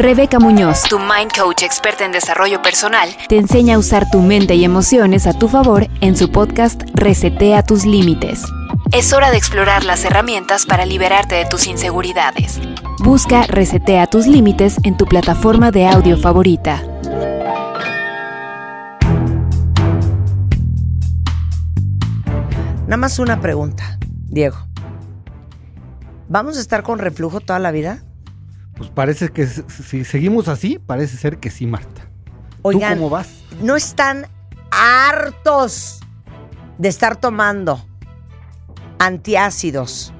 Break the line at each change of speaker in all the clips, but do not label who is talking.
Rebeca Muñoz, tu mind coach experta en desarrollo personal, te enseña a usar tu mente y emociones a tu favor en su podcast Resetea tus límites. Es hora de explorar las herramientas para liberarte de tus inseguridades. Busca Resetea tus límites en tu plataforma de audio favorita.
Nada más una pregunta, Diego. ¿Vamos a estar con reflujo toda la vida?
Pues parece que si seguimos así, parece ser que sí, Marta.
Oigan,
¿Tú cómo vas?
¿no están hartos de estar tomando antiácidos,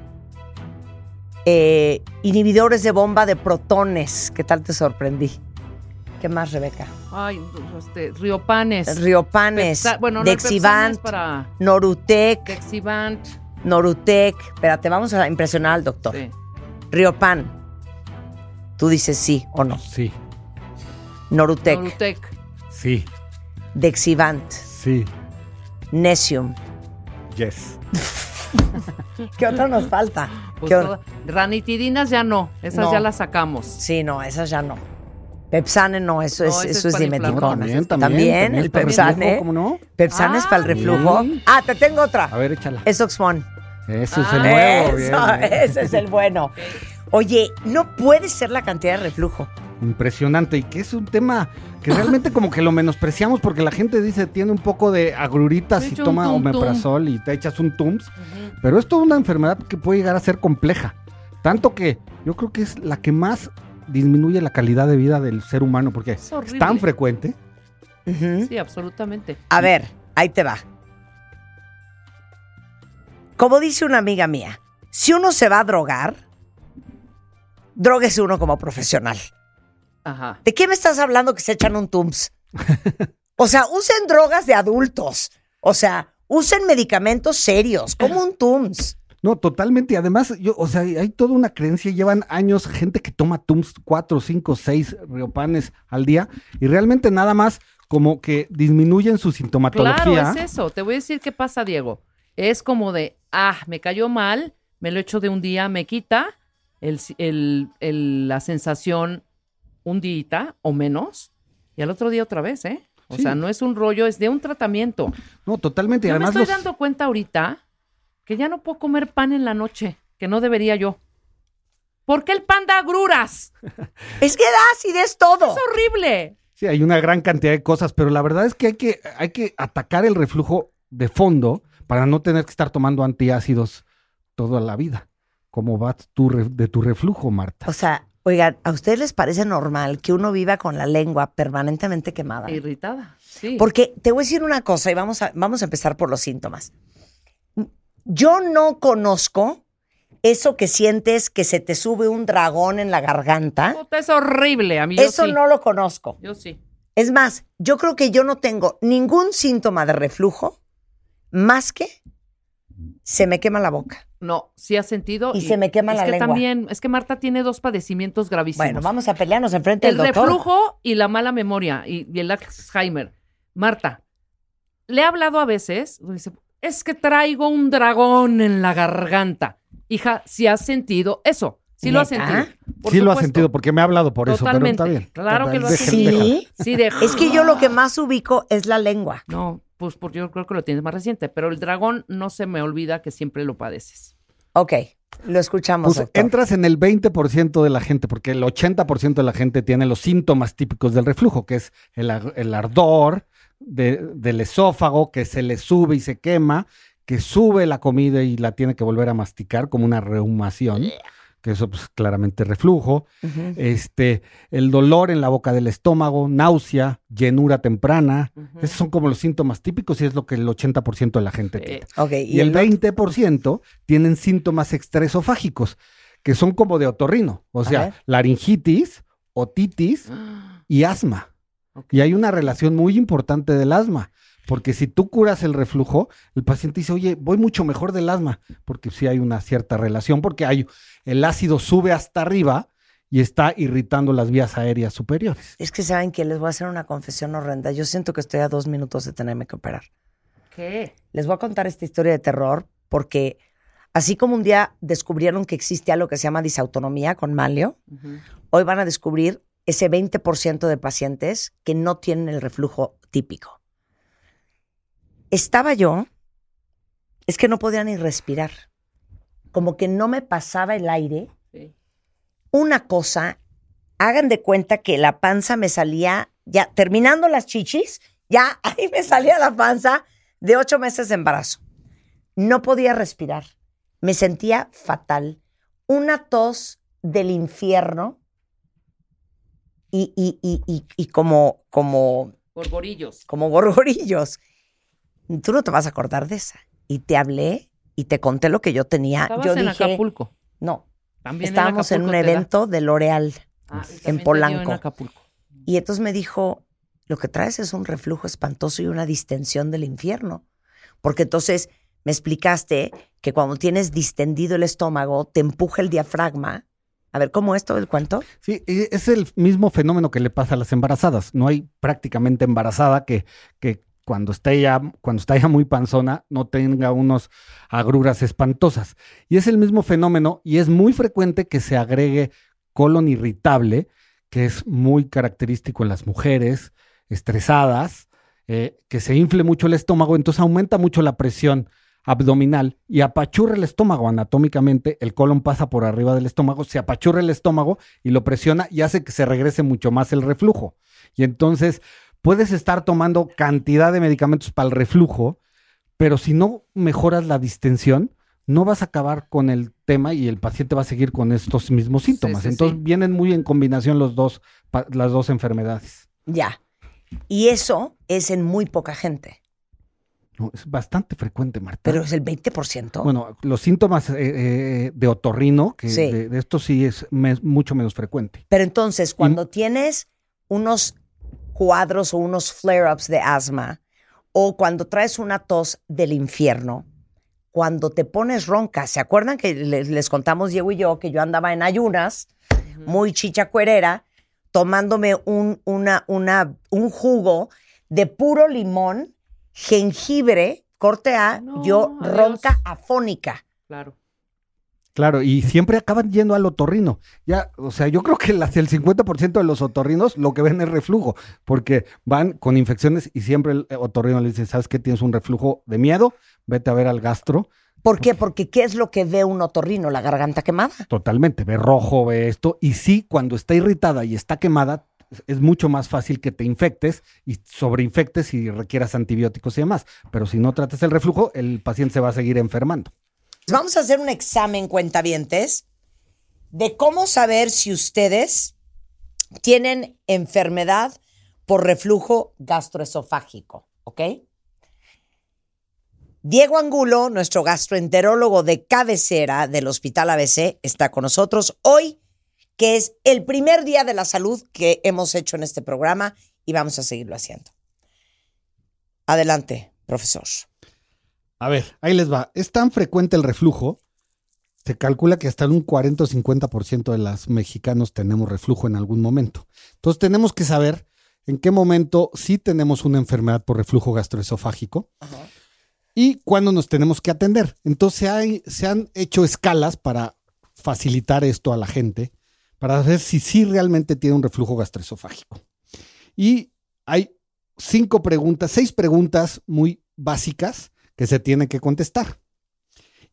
eh, inhibidores de bomba de protones? ¿Qué tal te sorprendí? ¿Qué más, Rebeca?
Ay, este, Riopanes.
Riopanes,
Pepsa- bueno, no,
Dexivant,
para
Norutec,
Dexivant.
Norutec. Espérate, vamos a impresionar al doctor.
Sí.
Riopan. Tú dices sí o no.
Sí,
Norutec,
Norutec.
sí,
Dexivant,
sí,
Nesium.
yes.
¿Qué otro nos falta?
Pues
¿Qué o-
toda- Ranitidinas ya no, esas
No.
ya las sacamos.
Sí, no, esas ya no. Pepsane no, eso es,
No, ese
eso
es
es dimeticona.
También, también.
También, el
es
Pepsane.
reflujo, ¿Cómo no?
Pepsane es
Ah,
para el reflujo.
sí.
Ah, te tengo otra.
A ver, échala.
Es Oxmon.
Eso es
Ah.
el nuevo. bien,
Eso,
bien.
ese es el bueno. Oye, no puede ser la cantidad de reflujo.
Impresionante. Y que es un tema que realmente como que lo menospreciamos porque la gente dice tiene un poco de agruritas y toma
un tum, tum.
omeprazol y te echas un tums. Pero es toda una enfermedad que puede llegar a ser compleja. Tanto que yo creo que es la que más disminuye la calidad de vida del ser humano porque es, tan frecuente.
Sí, absolutamente.
A ver, ahí te va. Como dice una amiga mía, si uno se va a drogar, droguese uno como profesional.
Ajá.
¿De qué me estás hablando que se echan un Tums? O sea, usen drogas de adultos. O sea, usen medicamentos serios, como un Tums.
No, totalmente. Y además, yo, o sea, hay toda una creencia, llevan años gente que toma Tums 4, 5, 6 riopanes al día y realmente nada más como que disminuyen su sintomatología.
Claro, es eso. Te voy a decir qué pasa, Diego. Es como de, ah, me cayó mal, me lo echo de un día, me quita el, el- el- la sensación un día o menos, y al otro día otra vez, ¿eh? O
Sí.
sea, no es un rollo, es de un tratamiento.
No, totalmente.
Yo me estoy
los-
dando cuenta ahorita que ya no puedo comer pan en la noche, que no debería yo. ¿Por qué el pan da agruras?
Es que da acidez todo.
Es horrible.
Sí, hay una gran cantidad de cosas, pero la verdad es que hay que, hay que atacar el reflujo de fondo para no tener que estar tomando antiácidos toda la vida. ¿Cómo va tu re- de tu reflujo, Marta?
O sea, oigan, ¿a ustedes les parece normal que uno viva con la lengua permanentemente quemada?
Irritada. Sí.
Porque te voy a decir una cosa y vamos a, vamos a empezar por los síntomas. Yo no conozco eso que sientes que se te sube un dragón en la garganta.
Puta, es horrible, a mí
Eso
sí.
no lo conozco.
Yo sí.
Es más, yo creo que yo no tengo ningún síntoma de reflujo más que se me quema la boca.
No, sí has sentido.
Y se me quema la
que
lengua.
también, es que Marta tiene dos padecimienos gravísimos.
Bueno, vamos a pelearnos enfrente
El
del doctor.
reflujo y la mala memoria y, y el Alzheimer. Marta, le he hablado a veces, dice, es que traigo un dragón en la garganta. Hija, si has sentido eso. Sí lo has
¿Neta?
sentido. por
sí lo ha sento porque me ha hablado por eso, pero
Totalmente.
está bien.
Claro que lo ha sentido.
Sí.
Sí, de...
Es que yo lo que más ubico es la lengua.
No, pues porque yo creo que lo tienes más reciente, pero el dragón no se me olvida que siempre lo padeces.
Ok, lo escuchamos,
Pues entras en el 20% de la gente, porque el 80% de la gente tiene los síntomas típicos del reflujo, que es el, el ardor de- del esófago, que se le sube y se quema, que sube la comida y la tiene que volver a masticar como una reumación, que eso pues claramente reflujo. Este, el dolor en la boca del estómago, náusea, llenura temprana. Esos son como los síntomas típicos y es lo que el 80% de la gente tiene. Y, el 20% tienen síntomas extraesofágicos, que son como de otorrino, o sea, laringitis otitis y asma. Y hay una relación muy importante del asma. Porque si tú curas el reflujo, el paciente dice, oye, voy mucho mejor del asma, porque sí hay una cierta relación, porque hay, el ácido sube hasta arriba y está irritando las vías aéreas superiores.
Es que saben que les voy a hacer una confesión horrenda. Yo siento que estoy a dos minutos de tenerme que operar.
¿Qué?
Les voy a contar esta historia de terror porque así como un día descubrieron que existe algo que se llama disautonomía con Malio, hoy van a descubrir ese 20% de pacientes que no tienen el reflujo típico. Estaba yo, es que no podía ni respirar, como que no me pasaba el aire.
Sí.
Una cosa, hagan de cuenta que la panza me salía, ya terminando las chichis, ya ahí me salía la panza de ocho meses de embarazo. No podía respirar, me sentía fatal, una tos del infierno y, y, y, y, como, como,
Gorgorillos.
como gorgorillos. Tú no te vas a acordar de esa. Y te hablé y te conté lo que yo tenía.
Estabas
yo
en
dije,
Acapulco.
no,
También
estábamos en un
Acapulco te da.
evento de L'Oreal.
Ah,
en Polanco.
En Acapulco.
Y entonces me dijo, lo que traes es un reflujo espantoso y una distensión del infierno. Porque entonces me explicaste que cuando tienes distendido el estómago, te empuja el diafragma. A ver, ¿cómo es todo el cuento?
Sí, y es el mismo fenómeno que le pasa a las embarazadas. No hay prácticamente embarazada que, que cuando está ya, cuando está ya muy panzona, no tenga unos agruras espantosas. Y es el mismo fenómeno y es muy frecuente que se agregue colon irritable, que es muy característico en las mujeres estresadas, eh, que se infle mucho el estómago, entonces aumenta mucho la presión abdominal y apachurra el estómago anatómicamente, el colon pasa por arriba del estómago, se apachurra el estómago y lo presiona y hace que se regrese mucho más el reflujo. Y entonces puedes estar tomando cantidad de medicamentos para el reflujo, pero si no mejoras la distensión, no vas a acabar con el tema y el paciente va a seguir con estos mismos síntomas.
sí,
entonces
sí.
vienen muy en combinación los dos, las dos enfermedades.
Ya. Y eso es en muy poca gente.
No, es bastante frecuente, Marta.
Pero es el 20%.
Bueno, los síntomas eh, eh, de otorrino, que de, de esto sí es mucho menos frecuente.
Pero entonces, cuando tienes unos cuadros o unos flare-ups de asma, o cuando traes una tos del infierno, cuando te pones ronca, ¿se acuerdan que les, les contamos Diego y yo que yo andaba en ayunas, muy chichacuerera, tomándome un, una, una, un jugo de puro limón, jengibre, corte A,
No,
yo
adiós.
ronca afónica.
Claro.
Claro, y siempre acaban yendo al otorrino. Ya, o sea, yo creo que las- el 50% de los otorrinos lo que ven es reflujo, porque van con infecciones y siempre el otorrino le dice, ¿sabes qué? Tienes un reflujo de miedo, vete a ver al gastro.
¿Por qué? Porque ¿qué es lo que ve un otorrino? La garganta quemada.
Totalmente, ve rojo, ve esto. Y sí, cuando está irritada y está quemada, es mucho más fácil que te infectes y sobreinfectes y requieras antibióticos y demás. Pero si no tratas el reflujo, el paciente se va a seguir enfermando.
Vamos a hacer un examen, cuentavientes, de cómo saber si ustedes tienen enfermedad por reflujo gastroesofágico, ¿ok? Diego Angulo, nuestro gastroenterólogo de cabecera del Hospital ABC, está con nosotros hoy, que es el primer día de la salud que hemos hecho en este programa y vamos a seguirlo haciendo. Adelante, profesor.
A ver, ahí les va. Es tan frecuente el reflujo, se calcula que hasta un 40 o 50% de los mexicanos tenemos reflujo en algún momento. Entonces tenemos que saber en qué momento sí tenemos una enfermedad por reflujo gastroesofágico y cuándo nos tenemos que atender. Entonces se han hecho escalas para facilitar esto a la gente, para ver si sí realmente tiene un reflujo gastroesofágico. Y hay cinco preguntas, seis preguntas muy básicas que se tienen que contestar.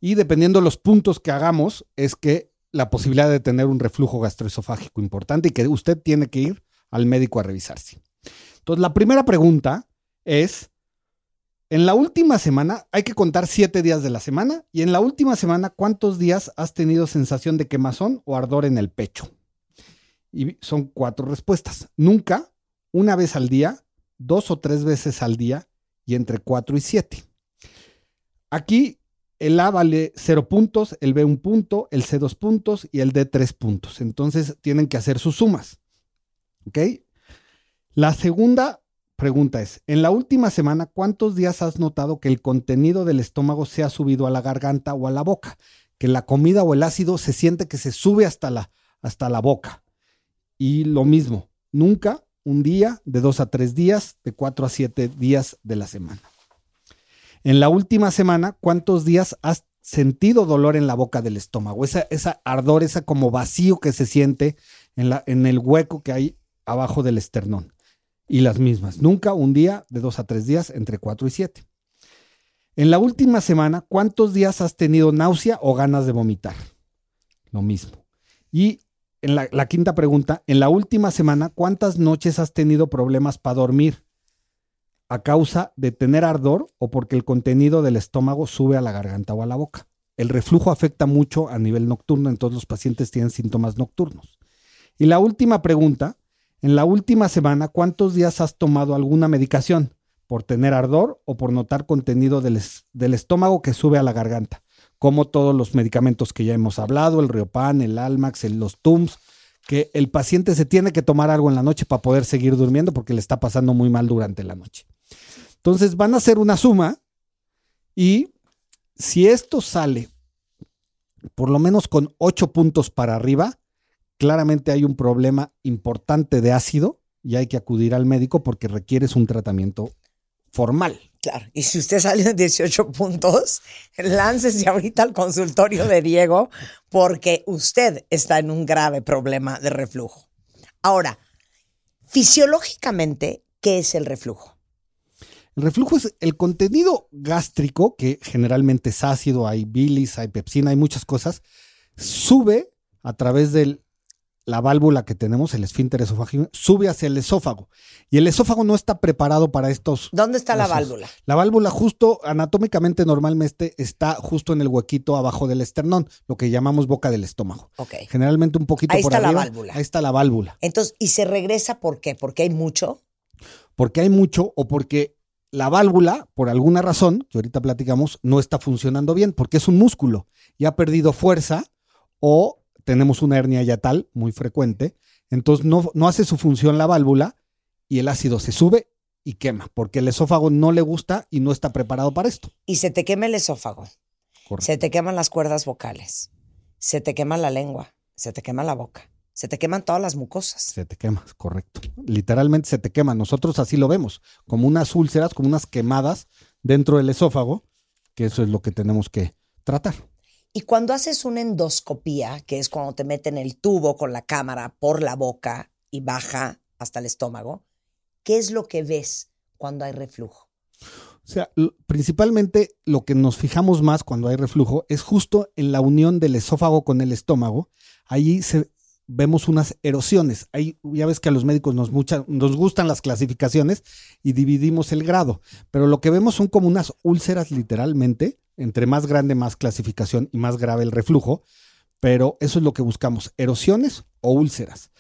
Y dependiendo de los puntos que hagamos, es que la posibilidad de tener un reflujo gastroesofágico importante y que usted tiene que ir al médico a revisarse. Entonces, la primera pregunta es, en la última semana, hay que contar siete días de la semana, y en la última semana, ¿cuántos días has tenido sensación de quemazón o ardor en el pecho? Y son cuatro respuestas. Nunca, una vez al día, dos o tres veces al día y entre cuatro y siete. Aquí el A vale cero puntos, el B un punto, el C dos puntos y el D tres puntos. Entonces tienen que hacer sus sumas. ¿Ok? La segunda pregunta es, en la última semana, ¿cuántos días has notado que el contenido del estómago se ha subido a la garganta o a la boca? Que la comida o el ácido se siente que se sube hasta la, hasta la boca. Y lo mismo, nunca un día, de dos a tres días, de cuatro a siete días de la semana. En la última semana, ¿cuántos días has sentido dolor en la boca del estómago? Esa, esa ardor, esa como vacío que se siente en, la, en el hueco que hay abajo del esternón y las mismas. Nunca un día de dos a tres días, entre cuatro y siete. En la última semana, ¿cuántos días has tenido náusea o ganas de vomitar? Lo mismo. Y en la, la quinta pregunta, en la última semana, ¿cuántas noches has tenido problemas para dormir? ¿A causa de tener ardor o porque el contenido del estómago sube a la garganta o a la boca? El reflujo afecta mucho a nivel nocturno, entonces los pacientes tienen síntomas nocturnos. Y la última pregunta, en la última semana, ¿cuántos días has tomado alguna medicación? ¿Por tener ardor o por notar contenido del, estómago que sube a la garganta? Como todos los medicamentos que ya hemos hablado, el Riopan, el Almax, los Tums, que el paciente se tiene que tomar algo en la noche para poder seguir durmiendo porque le está pasando muy mal durante la noche. Entonces van a hacer una suma y si esto sale por lo menos con 8 puntos para arriba, claramente hay un problema importante de ácido y hay que acudir al médico porque requieres un tratamiento formal.
Claro, y si usted sale en 18 puntos, láncese ahorita al consultorio de Diego porque usted está en un grave problema de reflujo. Ahora, fisiológicamente, ¿qué es el reflujo?
El reflujo es el contenido gástrico, que generalmente es ácido, hay bilis, hay pepsina, hay muchas cosas, sube a través del la válvula que tenemos, el esfínter esofágico, sube hacia el esófago. Y el esófago no está preparado para estos.
¿Dónde está la válvula?
La válvula, justo anatómicamente, normalmente está justo en el huequito abajo del esternón, lo que llamamos boca del estómago.
Ok.
Generalmente un poquito
Ahí
por
está la válvula.
Ahí está la válvula.
Entonces, ¿y se regresa por qué? ¿Porque hay mucho?
Porque hay mucho o porque la válvula, por alguna razón, que ahorita platicamos, no está funcionando bien, porque es un músculo y ha perdido fuerza o tenemos una hernia yatal muy frecuente, entonces no, no hace su función la válvula y el ácido se sube y quema, porque el esófago no le gusta y no está preparado para esto.
Y se te quema el esófago,
Correcto.
se te queman las cuerdas vocales, se te quema la lengua, se te quema la boca, se te queman todas las mucosas.
Se te quema, correcto. Literalmente se te quema. Nosotros así lo vemos, como unas úlceras, como unas quemadas dentro del esófago, que eso es lo que tenemos que tratar.
Y cuando haces una endoscopía, que es cuando te meten el tubo con la cámara por la boca y baja hasta el estómago, ¿qué es lo que ves cuando hay reflujo?
O sea, principalmente lo que nos fijamos más cuando hay reflujo es justo en la unión del esófago con el estómago. Allí se, vemos unas erosiones. Ahí ya ves que a los médicos nos, nos gustan las clasificaciones y dividimos el grado. Pero lo que vemos son como unas úlceras literalmente. Entre más grande, más clasificación y más grave el reflujo. Pero eso es lo que buscamos, erosiones o úlceras.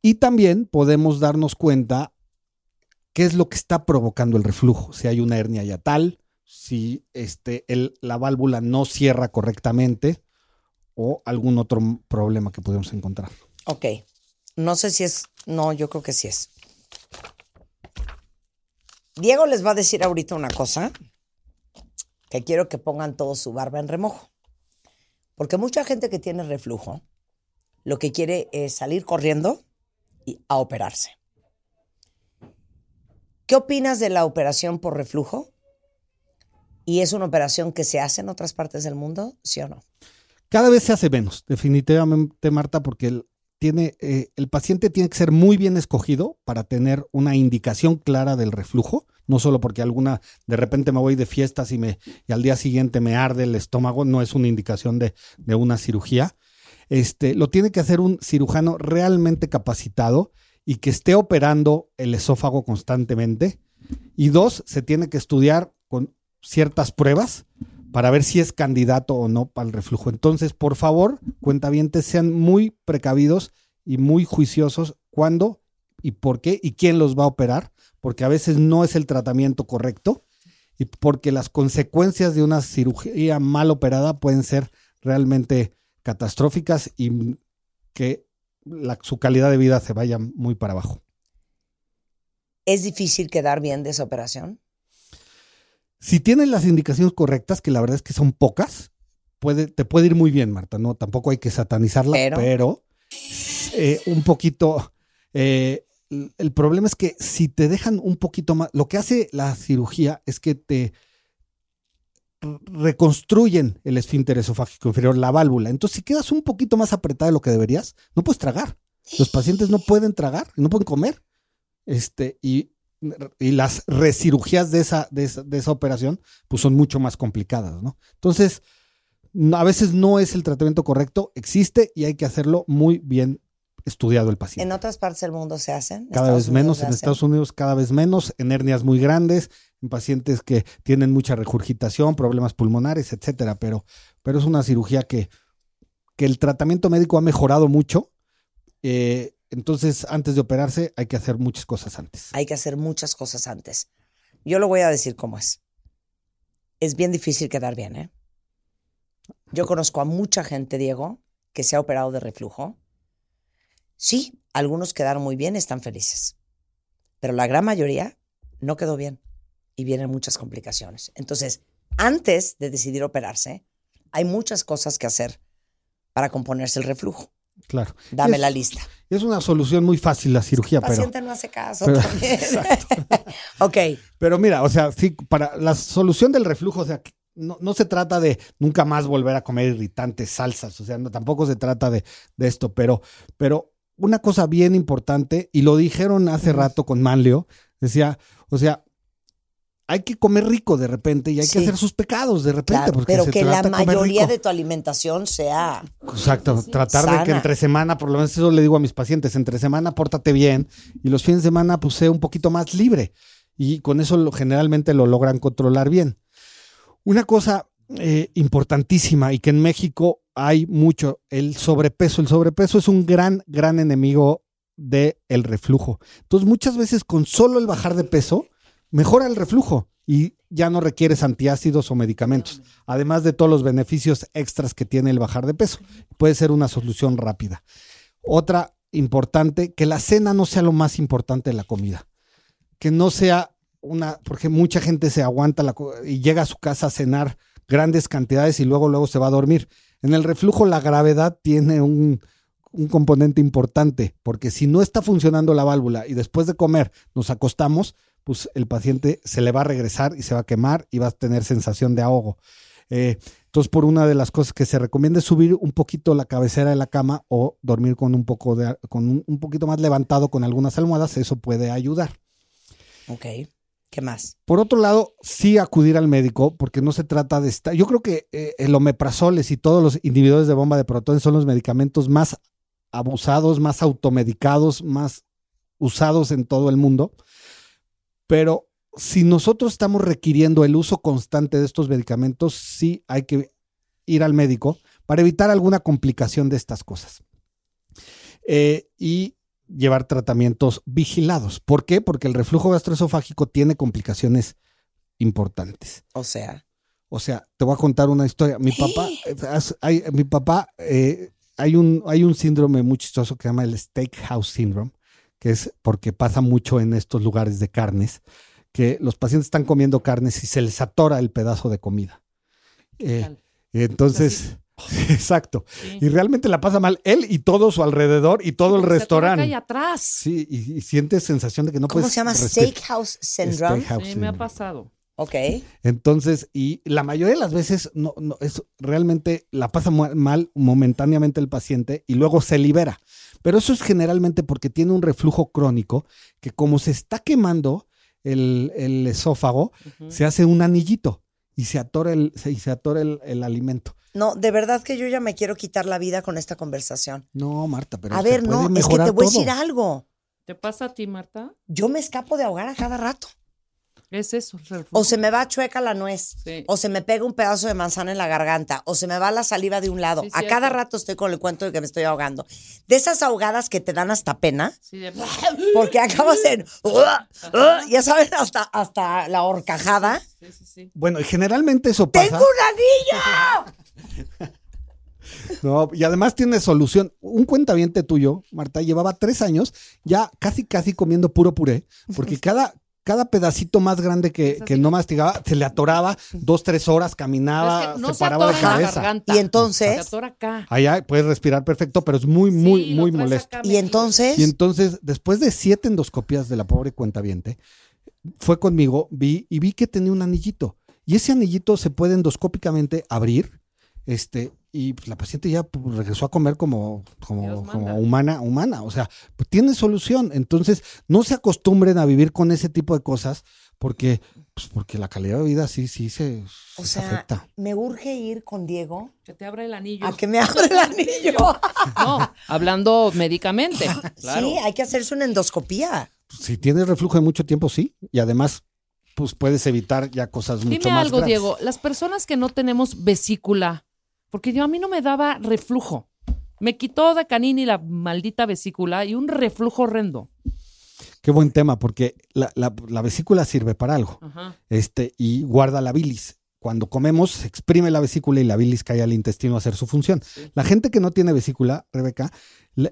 Y también podemos darnos cuenta qué es lo que está provocando el reflujo. Si hay una hernia yatal, si este, el- la válvula no cierra correctamente o algún otro problema que podemos encontrar.
Ok, no sé si es, no, yo creo que sí es. Diego les va a decir ahorita una cosa que quiero que pongan todos su barba en remojo. Porque mucha gente que tiene reflujo lo que quiere es salir corriendo y a operarse. ¿Qué opinas de la operación por reflujo? ¿Y es una operación que se hace en otras partes del mundo? ¿Sí o no?
Cada vez se hace menos, definitivamente, Marta, porque el, tiene, eh, el paciente tiene que ser muy bien escogido para tener una indicación clara del reflujo. No solo porque alguna, de repente me voy de fiestas y, me, y al día siguiente me arde el estómago, no es una indicación de, de una cirugía. Este, lo tiene que hacer un cirujano realmente capacitado y que esté operando el esófago constantemente. Y dos, se tiene que estudiar con ciertas pruebas para ver si es candidato o no para el reflujo. Entonces, por favor, cuentavientes, sean muy precavidos y muy juiciosos cuándo y por qué y quién los va a operar, porque a veces no es el tratamiento correcto y porque las consecuencias de una cirugía mal operada pueden ser realmente catastróficas y que su calidad de vida se vaya muy para abajo.
¿Es difícil quedar bien de esa operación?
Si tienes las indicaciones correctas, que la verdad es que son pocas, puede, te puede ir muy bien, Marta. No, tampoco hay que satanizarla,
Pero-
pero, eh, un poquito. eh, el- problema es que si te dejan un poquito más, lo que hace la cirugía es que te reconstruyen el esfínter esofágico inferior, la válvula. Entonces, si quedas un poquito más apretada de lo que deberías, no puedes tragar. Los pacientes no pueden tragar, no pueden comer. Este, y, y las recirugías de esa, de esa, de esa operación, pues son mucho más complicadas, ¿no? Entonces, a veces no es el tratamiento correcto, existe y hay que hacerlo muy bien estudiado el paciente.
¿En otras partes del mundo se hacen? ¿En
Cada
Estados
vez menos, en? Estados Unidos cada vez menos, en hernias muy grandes, en pacientes que tienen mucha regurgitación, problemas pulmonares, etcétera. Pero, pero es una cirugía que, que el tratamiento médico ha mejorado mucho. eh, entonces, antes de operarse, hay que hacer muchas cosas antes.
Hay que hacer muchas cosas antes. Yo lo voy a decir cómo es. Es bien difícil quedar bien, ¿eh? Yo conozco a mucha gente, Diego, que se ha operado de reflujo. Sí, algunos quedaron muy bien, están felices. Pero la gran mayoría no quedó bien y vienen muchas complicaciones. Entonces, antes de decidir operarse, hay muchas cosas que hacer para componerse el reflujo.
Claro.
Dame
Es-
la lista.
Es una solución muy fácil la cirugía,
El
pero.
paciente no hace caso
pero-
también. ok.
Pero mira, o sea, sí, para la solución del reflujo, o sea, no, no se trata de nunca más volver a comer irritantes, salsas, o sea, no, tampoco se trata de, de esto, pero, pero una cosa bien importante, y lo dijeron hace rato con Manlio, decía, o sea, hay que comer rico de repente y hay
Sí.
que hacer sus pecados de repente.
Claro,
porque
pero
se
que la
trata
mayoría de tu alimentación sea
Exacto, tratar de que entre semana, por lo menos eso le digo a mis pacientes, entre semana pórtate bien y los fines de semana pues sea un poquito más libre y con eso lo- generalmente lo logran controlar bien. Una cosa eh, importantísima y que en México hay mucho, el sobrepeso. El sobrepeso es un gran, gran enemigo del el reflujo. Entonces muchas veces con solo el bajar de peso mejora el reflujo y ya no requieres antiácidos o medicamentos, además de todos los beneficios extras que tiene el bajar de peso. Puede ser una solución rápida. Otra importante, que la cena no sea lo más importante de la comida. Que no sea una, porque mucha gente se aguanta la y llega a su casa a cenar grandes cantidades y luego luego se va a dormir. En el reflujo la gravedad tiene un componente importante, porque si no está funcionando la válvula y después de comer nos acostamos, pues el paciente se le va a regresar y se va a quemar y va a tener sensación de ahogo. Eh, entonces, por una de las cosas que se recomienda es subir un poquito la cabecera de la cama o dormir con un poco de, con un, un poquito más levantado con algunas almohadas, eso puede ayudar.
Ok. ¿Qué más?
Por otro lado, sí acudir al médico, porque no se trata de estar. Yo creo que eh, el omeprazoles y todos los inhibidores de bomba de protones son los medicamentos más abusados, más automedicados, más usados en todo el mundo. Pero si nosotros estamos requiriendo el uso constante de estos medicamentos, sí hay que ir al médico para evitar alguna complicación de estas cosas. Eh, y llevar tratamientos vigilados. ¿Por qué? Porque el reflujo gastroesofágico tiene complicaciones importantes.
O sea,
O sea, te voy a contar una historia. Mi papá, eh, hay, mi papá, eh, hay, un, hay un síndrome muy chistoso que se llama el steakhouse syndrome, que es porque pasa mucho en estos lugares de carnes, que los pacientes están comiendo carnes y se les atora el pedazo de comida. Eh, entonces, exacto.
Sí.
Y realmente la pasa mal él y todo su alrededor y todo el
Porque
restaurante.
y atrás.
Sí, y, y sientes sensación de que no
¿cómo
puedes.
se llama? Steakhouse Syndrome.
Steakhouse
Sí, me ha
syndrome.
pasado.
Ok.
Entonces, y la mayoría de las veces no, no, es realmente la pasa mal momentáneamente el paciente y luego se libera. Pero eso es generalmente porque tiene un reflujo crónico que como se está quemando el, el esófago, se hace un anillito y se atora el, se, y se atora el, el alimento.
No, de verdad que yo ya me quiero quitar la vida con esta conversación.
No, Marta, pero
a ver,
puede
no, es que te voy a decir algo.
¿Te pasa a ti, Marta?
Yo me escapo de ahogar a cada rato.
Es eso. el.
O se me va chueca la nuez.
Sí.
O se me pega un pedazo de manzana en la garganta. O se me va la saliva de un lado.
Sí,
a
cierto.
cada rato estoy con el cuento de que me estoy ahogando. De esas ahogadas que te dan hasta pena.
Sí, de-
Porque acabas en. ya saben, hasta, hasta la horcajada.
sí, sí, sí.
Bueno, y generalmente eso pasa.
¡Tengo un anillo!
No, y además tiene solución. Un cuentaviente tuyo, Marta, llevaba tres años ya casi, casi comiendo puro puré, porque cada, cada pedacito más grande que, que no mastigaba se le atoraba dos, tres horas, caminaba,
Pero es que no
se
se
paraba de
atora en la
cabeza.
garganta.
Y entonces-
Se atora acá.
Allá puedes respirar perfecto, pero es muy, muy,
Sí,
muy molesto.
acá
Y entonces,
Y entonces, después de siete endoscopias de la pobre cuentaviente, fue conmigo, vi y vi que tenía un anillito. Y ese anillito se puede endoscópicamente abrir, este, y pues, la paciente ya pues, regresó a comer como, como, como humana, humana. O sea, pues, tiene solución. Entonces, no se acostumbren a vivir con ese tipo de cosas, porque, pues, porque la calidad de vida sí, sí se,
o
se
sea,
afecta.
me urge ir con Diego
Que te abra el anillo.
a que me abra el anillo.
No, hablando médicamente. Claro.
Sí, hay que hacerse una endoscopía.
Si tienes reflujo de mucho tiempo, sí. Y además, pues puedes evitar ya cosas mucho
Dime
más
algo,
graves.
Diego. Las personas que no tenemos vesícula, porque yo a mí no me daba reflujo. Me quitó de canini la maldita vesícula y un reflujo horrendo.
Qué buen tema, porque la, la- la vesícula sirve para algo.
Ajá.
Este, y guarda la bilis. Cuando comemos, se exprime la vesícula y la bilis cae al intestino a hacer su función. La gente que no tiene vesícula, Rebeca,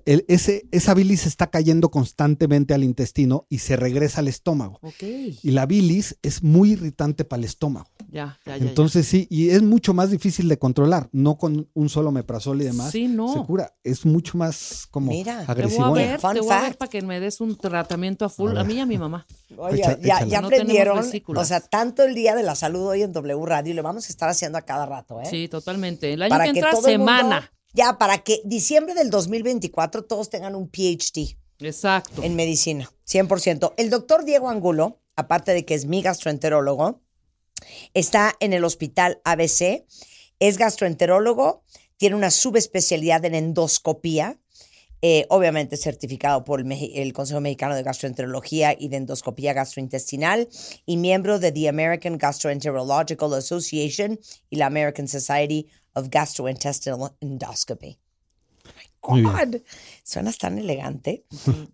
el- ese, esa bilis está cayendo constantemente al intestino y se regresa al estómago. Y la bilis es muy irritante para el estómago.
Ya, ya, ya.
Entonces sí, y es mucho más difícil de controlar. No con un solo meprazol y demás.
Sí, no.
Se cura. Es mucho más como
Mira, te voy a
Te voy a
agresivo.
ver,
Fun
te voy a ver para que me des un tratamiento a full.
A
mí y a mi mamá.
Oye,
Echa-
ya, ya
No
aprendieron, o sea, tanto el Día de la Salud hoy en W Radio y lo vamos a estar haciendo a cada rato, ¿eh?
Sí, totalmente. El año
Para
que
que
entra,
todo el mundo-
semana.
Ya, para que diciembre del 2024 todos tengan un PhD
Exacto.
en medicina, 100%. El doctor Diego Angulo, aparte de que es mi gastroenterólogo, está en el hospital ABC, es gastroenterólogo, tiene una subespecialidad en endoscopía, eh, obviamente certificado por el, el Consejo Mexicano de Gastroenterología y de Endoscopía Gastrointestinal y miembro de the American Gastroenterological Association y la American Society of Gastrointestinal Endoscopy.
Muy bien.
God, suenas tan elegante.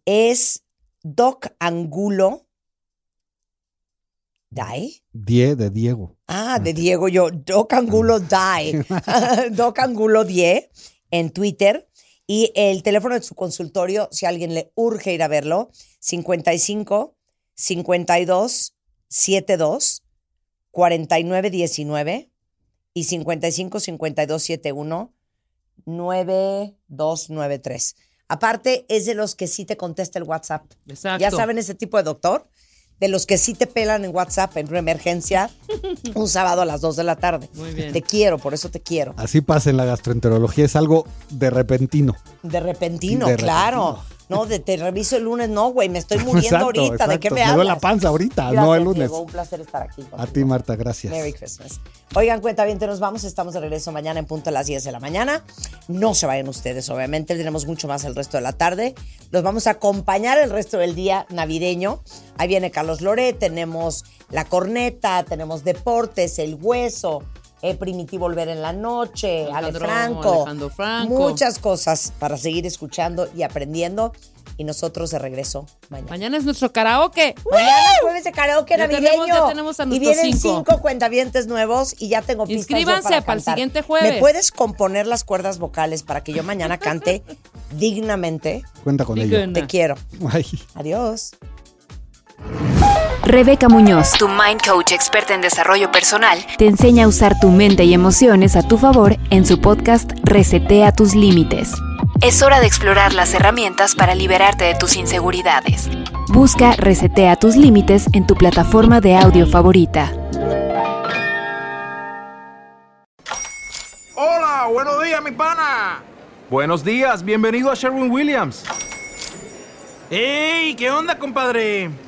Es Doc Angulo Dai.
Die de Diego.
Ah, de Diego yo, Doc Angulo Die. Doc Angulo Die en Twitter. Y el teléfono de su consultorio, si a alguien le urge ir a verlo, 55 52 72 49 19 y 55 52 71 9293. Aparte, es de los que sí te contesta el WhatsApp.
Exacto.
Ya saben ese tipo de doctor, de los que sí te pelan en WhatsApp en una emergencia un sábado a las 2 de la tarde.
Muy bien.
Te quiero, por eso te quiero.
Así pasa en la gastroenterología, es algo de repentino.
De repentino,
De
claro.
repentino.
No, de te reviso el lunes, no, güey, me estoy muriendo ahorita. ¿De qué me
Me
hablas?
duele la panza ahorita,
Gracias,
no el lunes.
Diego, un placer estar aquí.
A
contigo.
ti, Marta, gracias.
Merry Christmas. Oigan, cuenta bien, nos vamos. Estamos de regreso mañana en punto a las 10 de la mañana. No se vayan ustedes, obviamente. Tenemos mucho más el resto de la tarde. Los vamos a acompañar el resto del día navideño. Ahí viene Carlos Loret, tenemos la corneta, tenemos deportes, el hueso. Eh, Primitivo Volver en la Noche, Ale
Alejandro-
Franco,
Alejandro Franco.
muchas cosas para seguir escuchando y aprendiendo. Y nosotros de regreso mañana.
Mañana es nuestro karaoke.
Mañana jueves de karaoke
Ya
navideño.
tenemos- ya tenemos a
y vienen
cinco.
cinco. cuentavientes nuevos y ya tengo pistas yo
Inscríbanse
para
para el siguiente jueves.
¿Me puedes componer las cuerdas vocales para que yo mañana cante dignamente?
Cuenta con ello.
Digan.
Te quiero.
Ay.
Adiós.
Rebeca Muñoz, tu mind coach experta en desarrollo personal, te enseña a usar tu mente y emociones a tu favor en su podcast Resetea tus límites. Es hora de explorar las herramientas para liberarte de tus inseguridades. Busca Resetea tus límites en tu plataforma de audio favorita.
Hola, buenos días, mi pana.
Buenos días, bienvenido a Sherwin Williams.
¡Ey! ¿Qué onda, compadre?